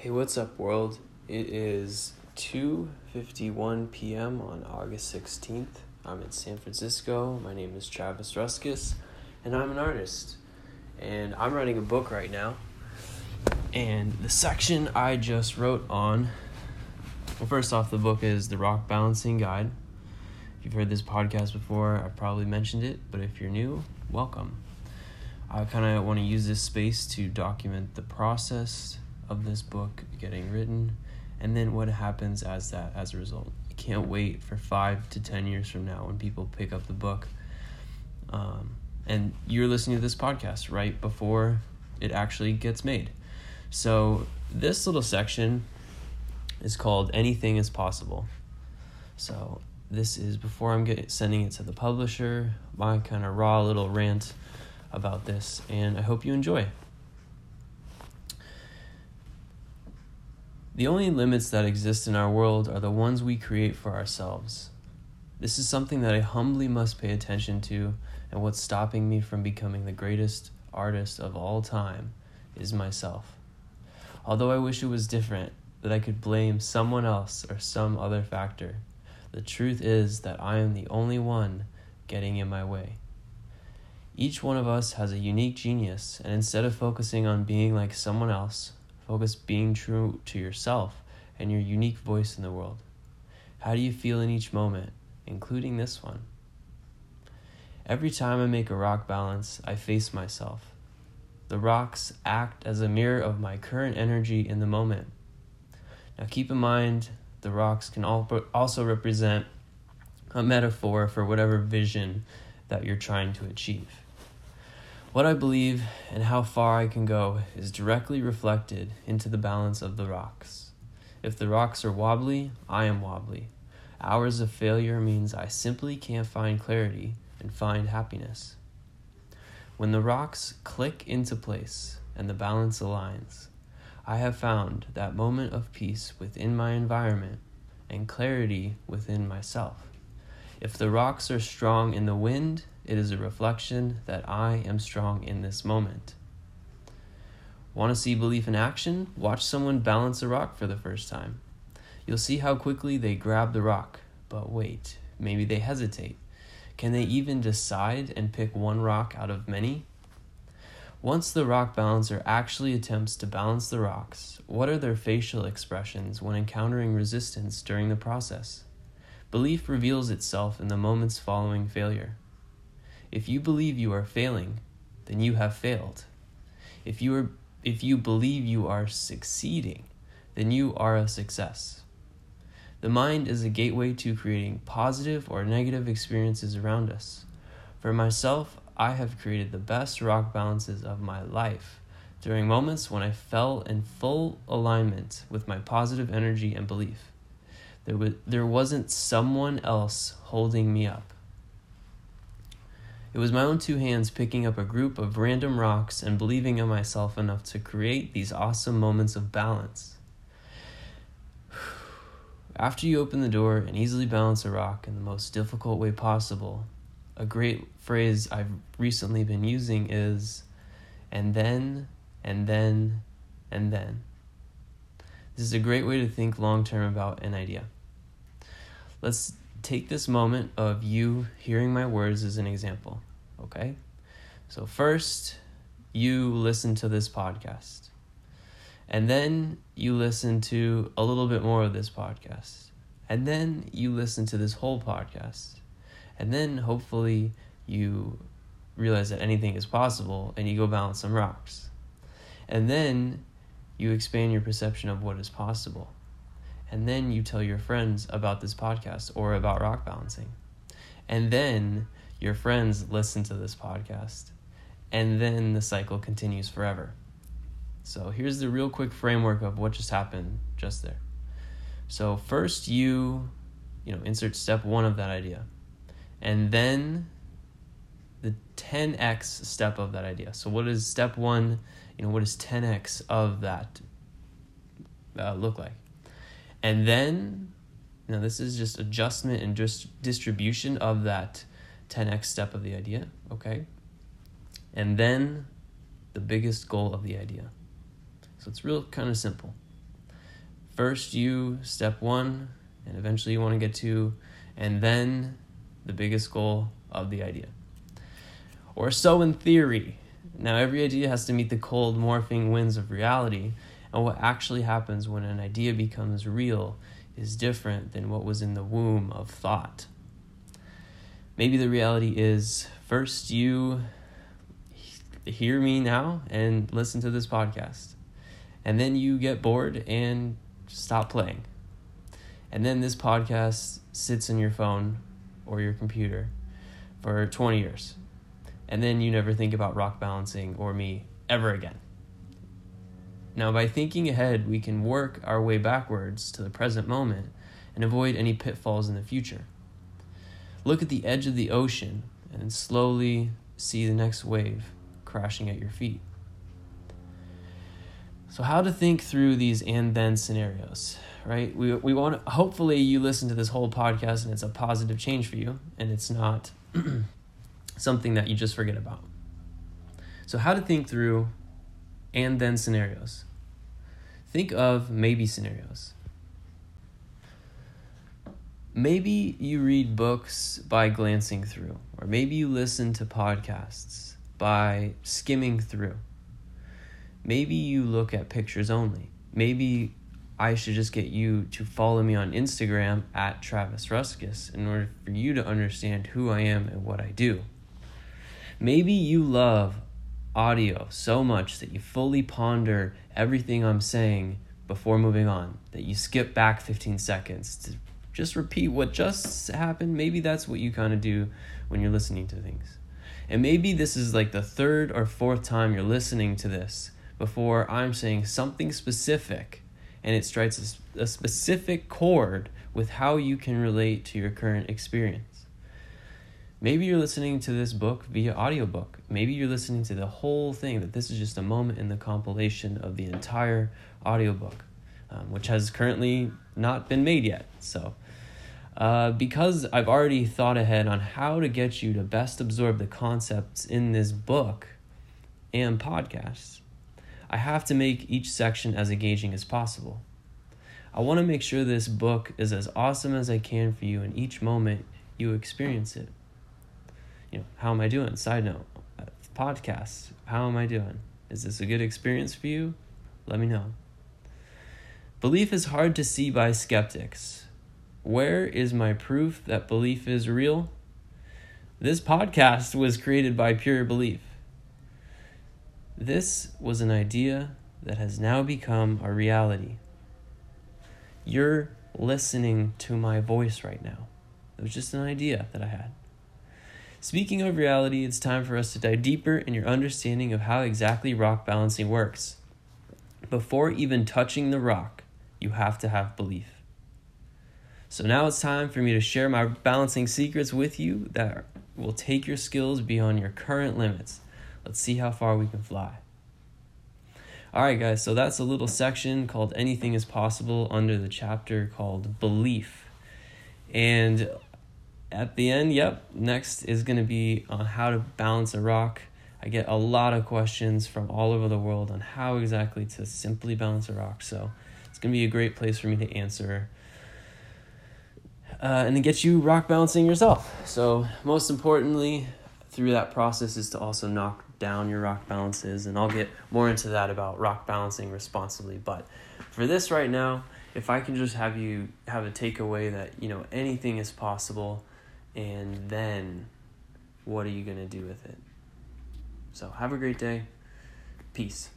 Hey, what's up, world? It is 2:51 p.m. on August 16th. I'm in San Francisco. My name is Travis Ruskus, and I'm an artist. And I'm writing a book right now. And the section I just wrote on well, first off, the book is The Rock Balancing Guide. If you've heard this podcast before, I've probably mentioned it, but if you're new, welcome. I kind of want to use this space to document the process of this book getting written and then what happens as that as a result. You can't wait for five to ten years from now when people pick up the book. Um, and you're listening to this podcast right before it actually gets made. So this little section is called anything is possible. So this is before i'm get, sending it to the publisher my kind of raw little rant about this and i hope you enjoy The only limits that exist in our world are the ones we create for ourselves. This is something that I humbly must pay attention to, and what's stopping me from becoming the greatest artist of all time is myself. Although I wish it was different, that I could blame someone else or some other factor, the truth is that I am the only one getting in my way. Each one of us has a unique genius, and instead of focusing on being like someone else, Focus being true to yourself and your unique voice in the world. How do you feel in each moment, including this one? Every time I make a rock balance, I face myself. The rocks act as a mirror of my current energy in the moment. Now, keep in mind, the rocks can also represent a metaphor for whatever vision that you're trying to achieve. What I believe and how far I can go is directly reflected into the balance of the rocks. If the rocks are wobbly, I am wobbly. Hours of failure means I simply can't find clarity and find happiness. When the rocks click into place and the balance aligns, I have found that moment of peace within my environment and clarity within myself. If the rocks are strong in the wind it is a reflection that I am strong in this moment. Want to see belief in action? Watch someone balance a rock for the first time. You'll see how quickly they grab the rock, but wait, maybe they hesitate. Can they even decide and pick one rock out of many? Once the rock balancer actually attempts to balance the rocks, what are their facial expressions when encountering resistance during the process? Belief reveals itself in the moments following failure. If you believe you are failing, then you have failed. If you are if you believe you are succeeding, then you are a success. The mind is a gateway to creating positive or negative experiences around us. For myself, I have created the best rock balances of my life during moments when I fell in full alignment with my positive energy and belief. There, was, there wasn't someone else holding me up. It was my own two hands picking up a group of random rocks and believing in myself enough to create these awesome moments of balance. After you open the door and easily balance a rock in the most difficult way possible, a great phrase I've recently been using is, and then, and then, and then. This is a great way to think long term about an idea. Let's take this moment of you hearing my words as an example, okay? So, first, you listen to this podcast. And then you listen to a little bit more of this podcast. And then you listen to this whole podcast. And then hopefully you realize that anything is possible and you go balance some rocks. And then you expand your perception of what is possible and then you tell your friends about this podcast or about rock balancing. And then your friends listen to this podcast. And then the cycle continues forever. So here's the real quick framework of what just happened just there. So first you, you know, insert step 1 of that idea. And then the 10x step of that idea. So what is step 1, you know, what is 10x of that uh, look like? And then, know, this is just adjustment and just distribution of that 10x step of the idea, okay? And then the biggest goal of the idea. So it's real kind of simple. first you, step one, and eventually you want to get to, and then the biggest goal of the idea. Or so in theory. Now, every idea has to meet the cold, morphing winds of reality, and what actually happens when an idea becomes real is different than what was in the womb of thought. Maybe the reality is first you hear me now and listen to this podcast, and then you get bored and stop playing. And then this podcast sits in your phone or your computer for 20 years. And then you never think about rock balancing or me ever again. Now, by thinking ahead, we can work our way backwards to the present moment and avoid any pitfalls in the future. Look at the edge of the ocean and slowly see the next wave crashing at your feet. So, how to think through these and then scenarios, right? We, we want to, hopefully, you listen to this whole podcast and it's a positive change for you and it's not something that you just forget about. So, how to think through and then scenarios. Think of maybe scenarios. Maybe you read books by glancing through, or maybe you listen to podcasts by skimming through. Maybe you look at pictures only. Maybe I should just get you to follow me on Instagram at Travis Ruskus in order for you to understand who I am and what I do. Maybe you love audio so much that you fully ponder everything I'm saying before moving on, that you skip back 15 seconds to just repeat what just happened. Maybe that's what you kind of do when you're listening to things. And maybe this is like the third or fourth time you're listening to this before I'm saying something specific and it strikes a, a specific chord with how you can relate to your current experience. Maybe you're listening to this book via audiobook. Maybe you're listening to the whole thing, that this is just a moment in the compilation of the entire audiobook, um, which has currently not been made yet. So, uh, because I've already thought ahead on how to get you to best absorb the concepts in this book and podcast, I have to make each section as engaging as possible. I want to make sure this book is as awesome as I can for you in each moment you experience it. You know, how am I doing? Side note, uh, podcast, how am I doing? Is this a good experience for you? Let me know. Belief is hard to see by skeptics where is my proof that belief is real? This podcast was created by pure belief. This was an idea that has now become a reality. You're listening to my voice right now. It was just an idea that I had. Speaking of reality, it's time for us to dive deeper in your understanding of how exactly rock balancing works. Before even touching the rock, you have to have belief. So now it's time for me to share my balancing secrets with you that will take your skills beyond your current limits. Let's see how far we can fly. All right, guys, so that's a little section called Anything is Possible under the chapter called Belief. And at the end, yep, next is going to be on how to balance a rock. I get a lot of questions from all over the world on how exactly to simply balance a rock. So it's going to be a great place for me to answer uh, and it gets you rock balancing yourself. So, most importantly, through that process is to also knock down your rock balances, and I'll get more into that about rock balancing responsibly. But for this right now, if I can just have you have a takeaway that you know anything is possible, and then what are you gonna do with it? So, have a great day. Peace.